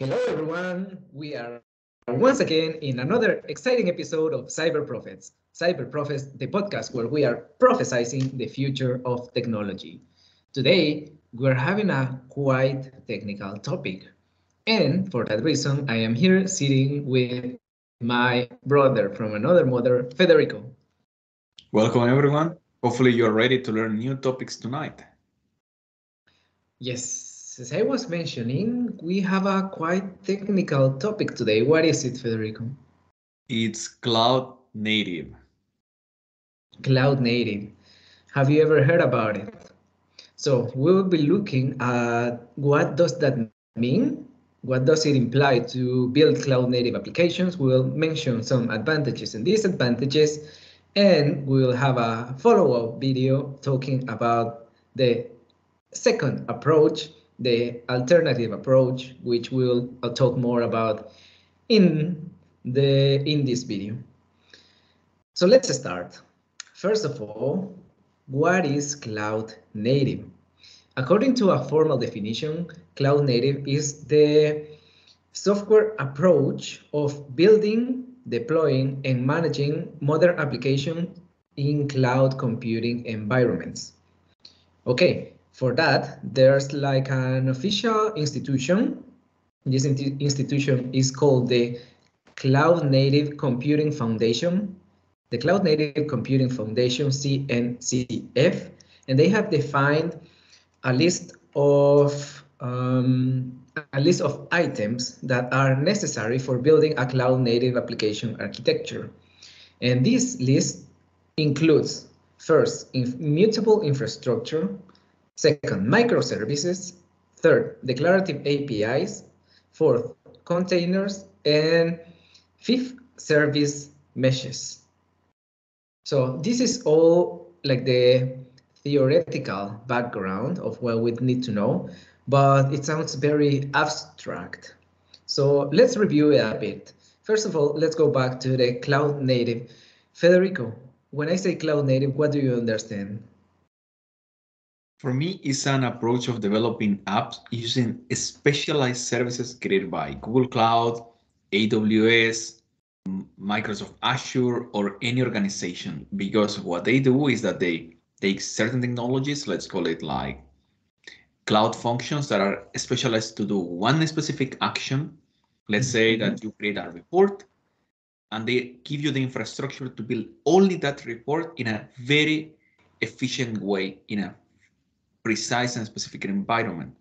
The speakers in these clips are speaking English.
Hello, everyone. We are once again in another exciting episode of Cyber Prophets. Cyber Prophets, the podcast where we are prophesizing the future of technology. Today, we're having a quite technical topic. And for that reason, I am here sitting with my brother from another mother, Federico. Welcome, everyone. Hopefully, you're ready to learn new topics tonight. Yes, as I was mentioning, we have a quite technical topic today. What is it, Federico? It's cloud native. Cloud native. Have you ever heard about it? So we will be looking at what does that mean? What does it imply to build cloud native applications? We will mention some advantages and disadvantages, and we will have a follow-up video talking about the second approach, the alternative approach, which we'll I'll talk more about in the in this video. So let's start. First of all, what is cloud native? According to a formal definition, cloud native is the software approach of building, deploying, and managing modern applications in cloud computing environments. Okay, for that, there's like an official institution. This institution is called the Cloud Native Computing Foundation, the Cloud Native Computing Foundation, CNCF, and they have defined a list of um, a list of items that are necessary for building a cloud native application architecture. And this list includes first, immutable infrastructure, Second, microservices. Third, declarative APIs. Fourth, containers. And fifth, service meshes. So this is all like the theoretical background of what we need to know, but it sounds very abstract. So let's review it a bit. First of all, let's go back to the cloud native. Federico, when I say cloud native, what do you understand? For me, it's an approach of developing apps using specialized services created by Google Cloud, AWS, Microsoft Azure, or any organization. Because what they do is that they take certain technologies, let's call it like cloud functions that are specialized to do one specific action. Let's say mm-hmm. that you create a report and they give you the infrastructure to build only that report in a very efficient way, in a precise and specific environment.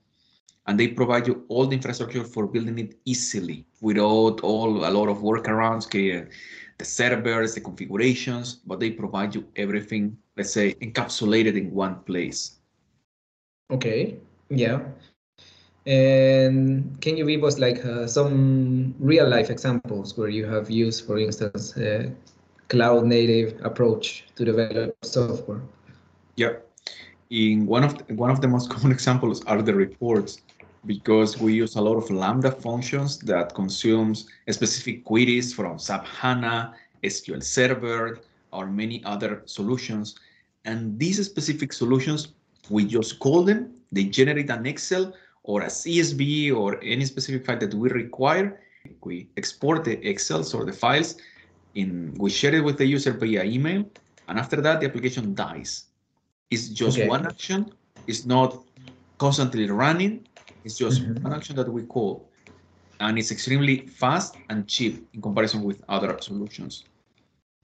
And they provide you all the infrastructure for building it easily without all a lot of workarounds, the servers, the configurations, but they provide you everything, let's say, encapsulated in one place. Okay, yeah. And can you give us like uh, some real life examples where you have used, for instance, a cloud native approach to develop software? Yeah in one of the, one of the most common examples are the reports because we use a lot of lambda functions that consumes specific queries from SAP HANA, SQL Server, or many other solutions. And these specific solutions, we just call them, they generate an Excel or a CSV or any specific file that we require. We export the Excels or the files, in, we share it with the user via email, and after that, the application dies. It's just okay. one action. It's not constantly running. It's just mm-hmm. one action that we call. And it's extremely fast and cheap in comparison with other solutions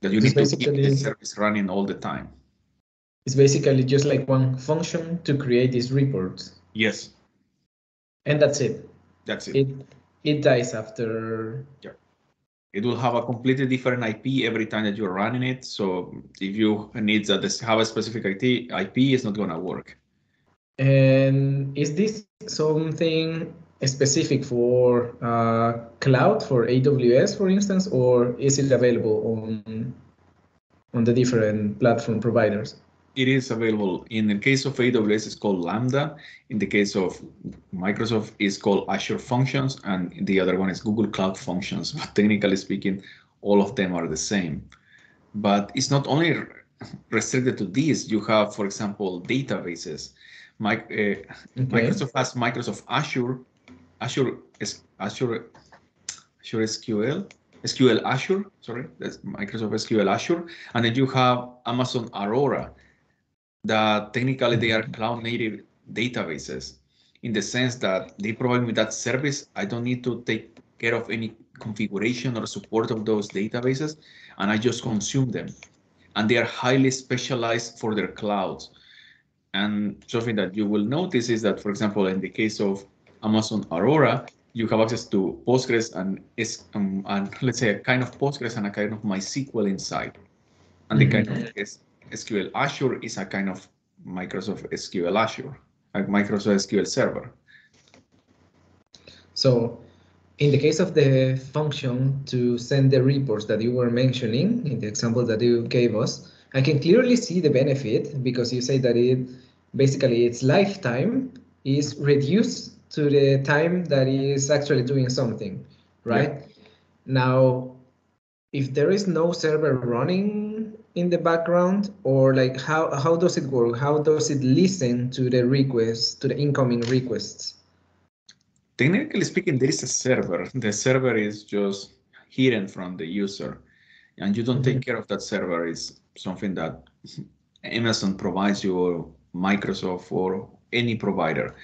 that you it's need to keep the service running all the time. It's basically just like one function to create this report. Yes. And that's it. That's it. It it dies after yeah it will have a completely different IP every time that you're running it. So if you need that have a specific IP, IP is not going to work. And is this something specific for uh, cloud for AWS, for instance, or is it available on on the different platform providers? It is available. In the case of AWS, it's called Lambda. In the case of Microsoft, it's called Azure Functions, and the other one is Google Cloud Functions. But technically speaking, all of them are the same. But it's not only restricted to these. You have, for example, databases. My, uh, okay. Microsoft has Microsoft Azure, Azure Azure Azure SQL, SQL Azure, sorry, that's Microsoft SQL Azure, and then you have Amazon Aurora. That technically they are cloud native databases in the sense that they provide me that service. I don't need to take care of any configuration or support of those databases, and I just consume them. And they are highly specialized for their clouds. And something that you will notice is that, for example, in the case of Amazon Aurora, you have access to Postgres and um, and let's say a kind of Postgres and a kind of MySQL inside. And the kind of mm-hmm. SQL Azure is a kind of Microsoft SQL Azure, a Microsoft SQL Server. So in the case of the function to send the reports that you were mentioning in the example that you gave us, I can clearly see the benefit because you say that it basically its lifetime is reduced to the time that is actually doing something, right? Yeah. Now, if there is no server running in the background or like how, how does it work? How does it listen to the requests, to the incoming requests? Technically speaking, there is a server. The server is just hidden from the user and you don't mm -hmm. take mm-hmm. care of that server is something that Amazon provides you or Microsoft or any provider.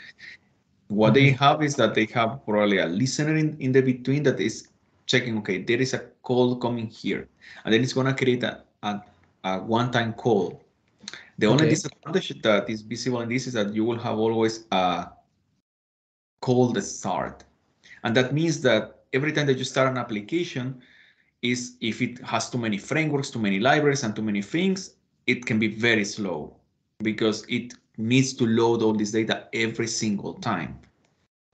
What they mm-hmm. have is that they have probably a listener in, in the between that is checking, okay, there is a call coming here. And then it's going to create a, a, a one-time call. The okay. only disadvantage that is visible in this is that you will have always a call the start. And that means that every time that you start an application, is if it has too many frameworks, too many libraries, and too many things, it can be very slow because it needs to load all this data every single time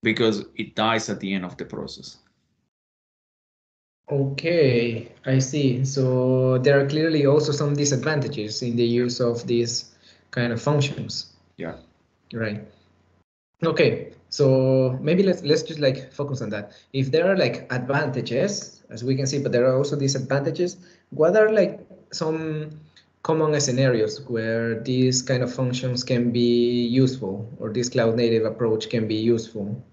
because it dies at the end of the process. Okay, I see. So there are clearly also some disadvantages in the use of these kind of functions. Yeah. Right. Okay, so maybe let's let's just like focus on that. If there are like advantages, as we can see, but there are also disadvantages, what are like some common scenarios where these kind of functions can be useful or this cloud native approach can be useful?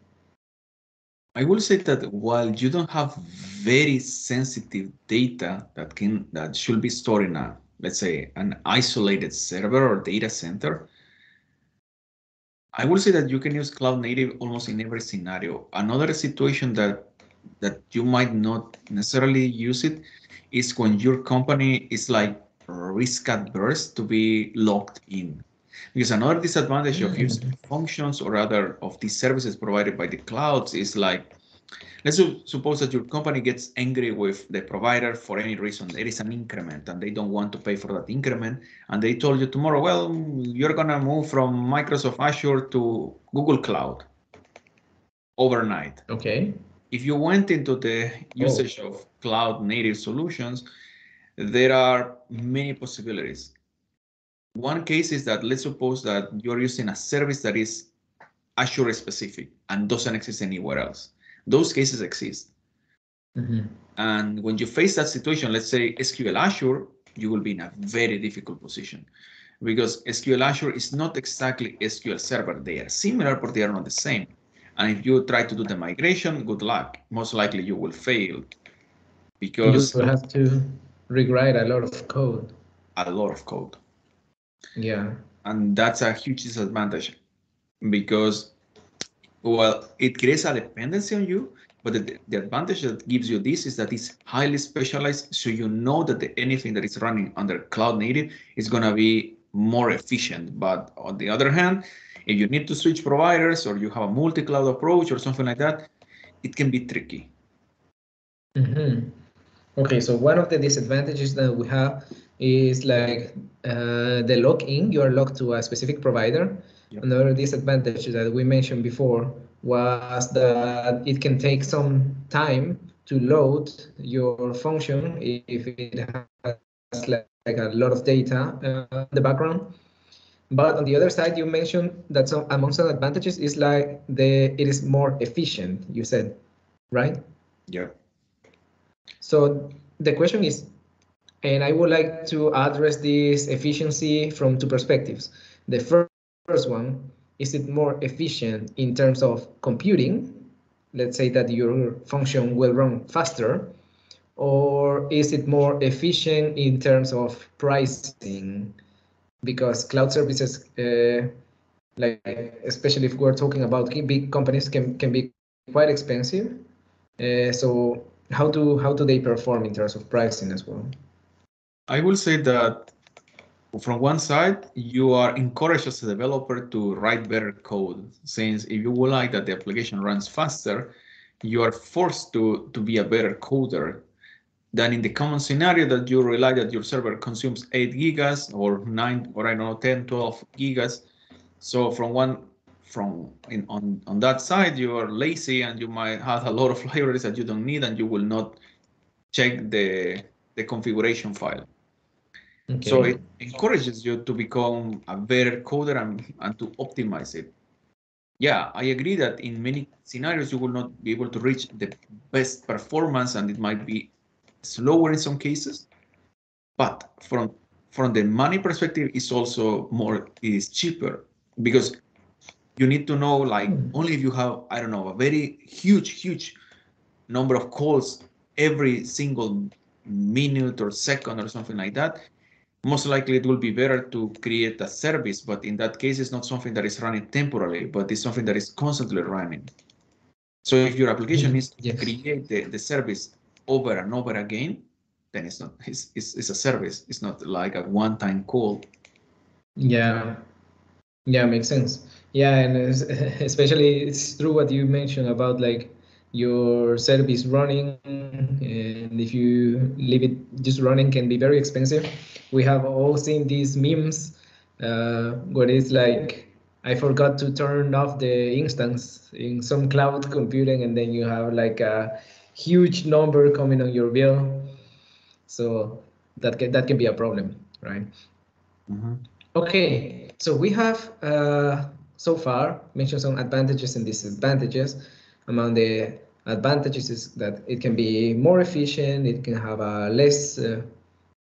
I will say that while you don't have very sensitive data that can that should be stored in a let's say an isolated server or data center, I will say that you can use cloud native almost in every scenario. Another situation that that you might not necessarily use it is when your company is like risk adverse to be locked in. Because another disadvantage of using mm. functions or other of these services provided by the clouds is like, let's suppose that your company gets angry with the provider for any reason. There is an increment and they don't want to pay for that increment. And they told you tomorrow, well, you're going to move from Microsoft Azure to Google Cloud overnight. Okay. If you went into the usage oh. of cloud native solutions, there are many possibilities. One case is that let's suppose that you're using a service that is Azure specific and doesn't exist anywhere else. Those cases exist. Mm -hmm. And when you face that situation, let's say SQL Azure, you will be in a very difficult position because SQL Azure is not exactly SQL Server. They are similar, but they are not the same. And if you try to do the migration, good luck. Most likely you will fail because you have to rewrite a lot of code. A lot of code. Yeah. And that's a huge disadvantage because, well, it creates a dependency on you, but the, the advantage that gives you this is that it's highly specialized. So you know that the, anything that is running under cloud native is going to be more efficient. But on the other hand, if you need to switch providers or you have a multi-cloud approach or something like that, it can be tricky. Mm -hmm. Okay, so one of the disadvantages that we have is like uh, the lock-in. You are locked to a specific provider. Yep. Another disadvantage that we mentioned before was that it can take some time to load your function if it has like, like a lot of data uh, in the background. But on the other side, you mentioned that some among some advantages is like the it is more efficient. You said, right? Yeah. So the question is, and I would like to address this efficiency from two perspectives. The first one, is it more efficient in terms of computing let's say that your function will run faster, or is it more efficient in terms of pricing? Because cloud services, uh, like especially if we're talking about big companies, can can be quite expensive. Uh, so how do how do they perform in terms of pricing as well? I will say that from one side, you are encouraged as a developer to write better code, since if you would like that the application runs faster, you are forced to, to be a better coder than in the common scenario that you rely that your server consumes 8 gigas or 9 or I don't know 10, 12 gigas. So from one from in, on, on that side, you are lazy and you might have a lot of libraries that you don't need and you will not check the, the configuration file. Okay. So it encourages you to become a better coder and, and to optimize it. Yeah, I agree that in many scenarios you will not be able to reach the best performance and it might be slower in some cases. But from from the money perspective, it's also more it is cheaper because you need to know like mm. only if you have I don't know a very huge huge number of calls every single minute or second or something like that most likely it will be better to create a service, but in that case, it's not something that is running temporarily, but it's something that is constantly running. So if your application mm, needs to yes. create the, the service over and over again, then it's not it's, it's, it's a service. It's not like a one-time call. Yeah, yeah, makes sense. Yeah, and especially it's true what you mentioned about like your service running and if you leave it just running can be very expensive. We have all seen these memes uh, where it's like i forgot to turn off the instance in some cloud computing and then you have like a huge number coming on your bill. So that can, that can be a problem right? Mm -hmm. okay so we have uh, so far mentioned some advantages and disadvantages among the advantages is that it can be more efficient, it can have a less uh,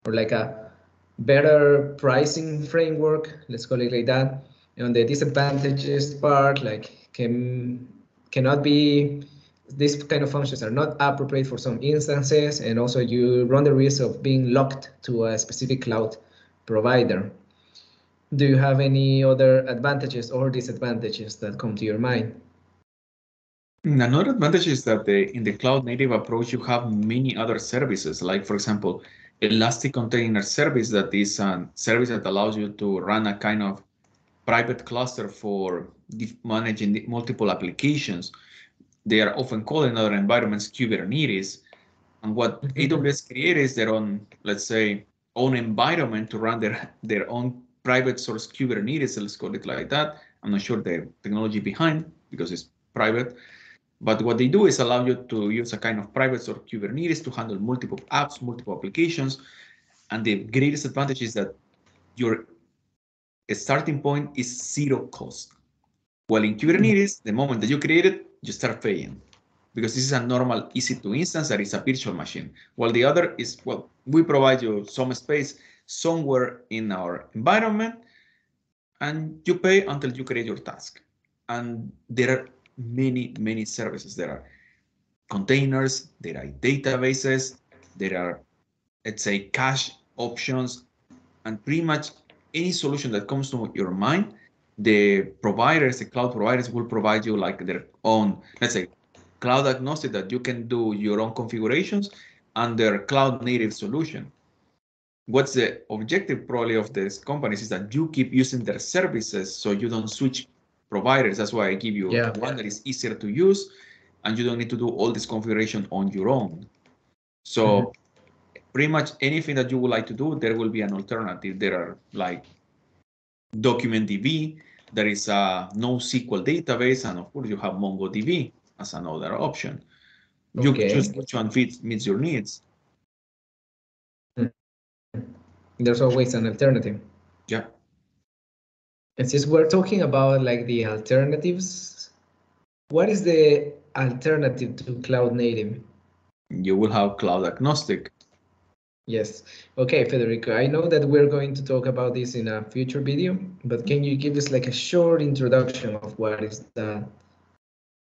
or like a better pricing framework, let's call it like that. And on the disadvantages part, like can cannot be these kind of functions are not appropriate for some instances, and also you run the risk of being locked to a specific cloud provider. Do you have any other advantages or disadvantages that come to your mind? Another advantage is that the, in the cloud native approach, you have many other services, like for example, Elastic Container Service that is a service that allows you to run a kind of private cluster for managing multiple applications. They are often called in other environments Kubernetes. And what mm-hmm. AWS created is their own, let's say, own environment to run their, their own private source Kubernetes, let's call it like that. I'm not sure the technology behind because it's private. But what they do is allow you to use a kind of private source Kubernetes to handle multiple apps, multiple applications. And the greatest advantage is that your starting point is zero cost. Well, in Kubernetes, the moment that you create it, you start paying because this is a normal EC2 instance that is a virtual machine. While the other is, well, we provide you some space somewhere in our environment and you pay until you create your task. And there are many, many services. There are containers, there are databases, there are, let's say, cache options, and pretty much any solution that comes to your mind, the providers, the cloud providers will provide you like their own, let's say, cloud agnostic that you can do your own configurations and their cloud native solution. What's the objective probably of these companies is that you keep using their services so you don't switch providers. That's why I give you yeah. one that is easier to use and you don't need to do all this configuration on your own. So mm -hmm. pretty much anything that you would like to do, there will be an alternative. There are like DocumentDB, there is a NoSQL database, and of course you have MongoDB as another option. Okay. You choose which one fits meets your needs. There's always an alternative. Yeah. And since we're talking about like the alternatives, what is the alternative to cloud native? You will have cloud agnostic. Yes. Okay, Federico, I know that we're going to talk about this in a future video, but can you give us like a short introduction of what is that?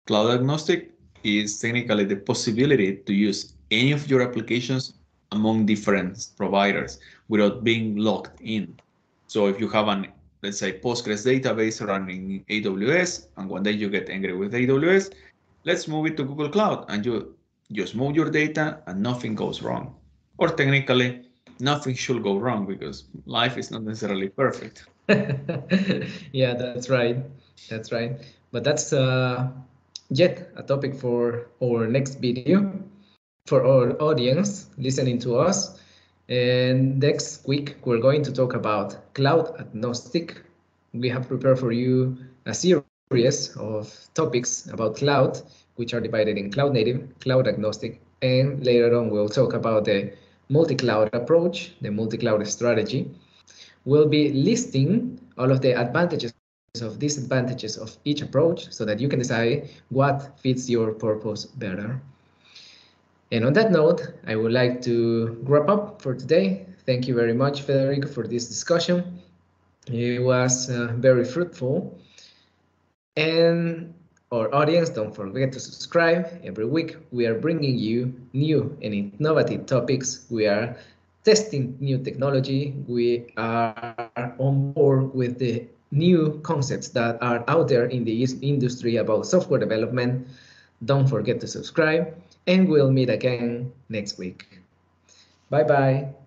Cloud agnostic is technically the possibility to use any of your applications among different providers without being locked in. So if you have an, let's say, Postgres database running in AWS, and one day you get angry with AWS, let's move it to Google Cloud, and you just move your data and nothing goes wrong. Or technically, nothing should go wrong because life is not necessarily perfect. yeah, that's right. That's right. But that's uh, yet a topic for our next video for our audience listening to us. And next week, we're going to talk about cloud agnostic. We have prepared for you a series of topics about cloud, which are divided in cloud native, cloud agnostic, and later on, we'll talk about the multi-cloud approach, the multi-cloud strategy. We'll be listing all of the advantages of disadvantages of each approach so that you can decide what fits your purpose better. And on that note, I would like to wrap up for today. Thank you very much, Federico, for this discussion. It was uh, very fruitful. And our audience, don't forget to subscribe. Every week, we are bringing you new and innovative topics. We are testing new technology. We are on board with the new concepts that are out there in the industry about software development. Don't forget to subscribe and we'll meet again next week. Bye bye.